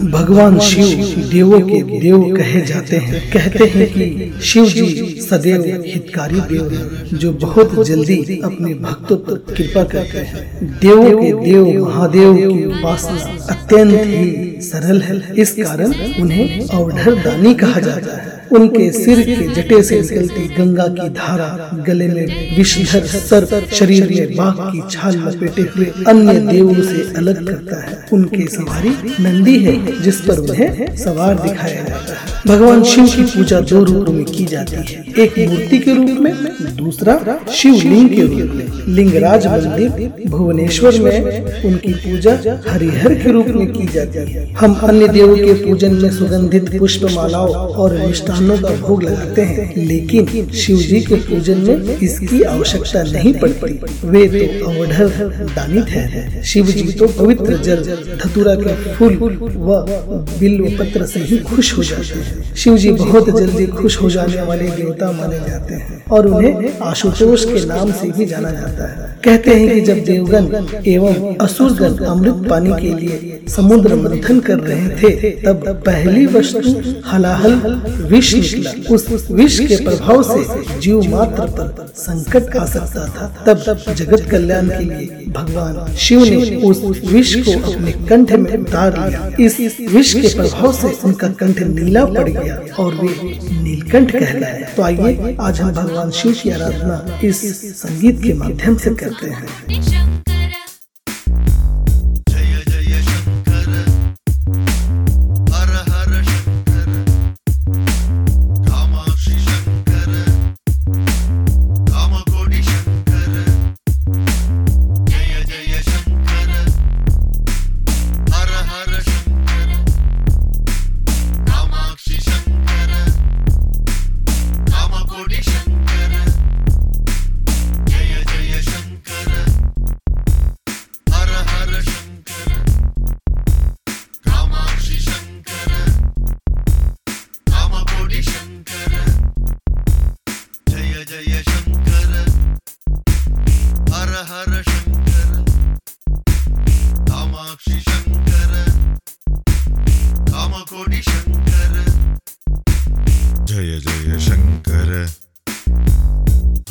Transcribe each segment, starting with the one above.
भगवान शिव देवों के देव कहे जाते हैं। कहते हैं कि शिव जी सदैव हितकारी देव हैं, जो बहुत जल्दी अपने भक्तों पर कृपा करते हैं। देवों के देव महादेव की उपासना अत्यंत ही सरल है। इस कारण उन्हें अवधर दानी कहा जाता है। उनके सिर के जटे से निकलती गंगा की धारा गले में विषधर सर्प शरीर में बाघ की छाल लपेटे हुए अन्य देवों से अलग करता है। उनके सवारी नंदी है जिस पर उन्हें सवार दिखाया जाता है। भगवान शिव की पूजा दो रूपों में की जाती है। एक मूर्ति के रूप में दूसरा शिवलिंग के रूप में। लिंगराज मंदिर भुवनेश्वर में उनकी पूजा हरिहर के रूप में की जाती है। हम अन्य देवों के पूजन में सुगंधित पुष्प मालाओं और मिष्टानों का भोग लगाते हैं, लेकिन शिव जी के पूजन में इसकी आवश्यकता नहीं पड़ती। वे तो अवधर दानी ठहरे शिव जी तो पवित्र जल, धतुरा के फूल व बिल्व पत्र से ही खुश हो जाते हैं। शिव जी बहुत जल्दी खुश हो जाने वाले देवता माने जाते हैं और उन्हें आशुतोष के नाम से भी जाना जाता है। कहते हैं कि जब देवगन एवं असुरगण अमृत पानी के लिए समुद्र मंथन कर रहे थे, तब पहली वस्तु हलाहल विष निकला। उस विष के प्रभाव से जीव मात्र पर संकट आ सकता था। तब तब जगत कल्याण के लिए भगवान शिव ने उस विष को अपने कंठ में उतार लिया। इस विष के प्रभाव से उनका कंठ नीला पड़ गया और वे नीलकंठ कहलाए। तो आइए आज हम भगवान शिव की आराधना इस संगीत के माध्यम से करते हैं।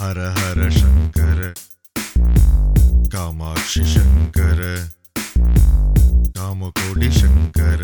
हर हर शङ्कर कामाक्षि शङ्कर कामकोडि शङ्कर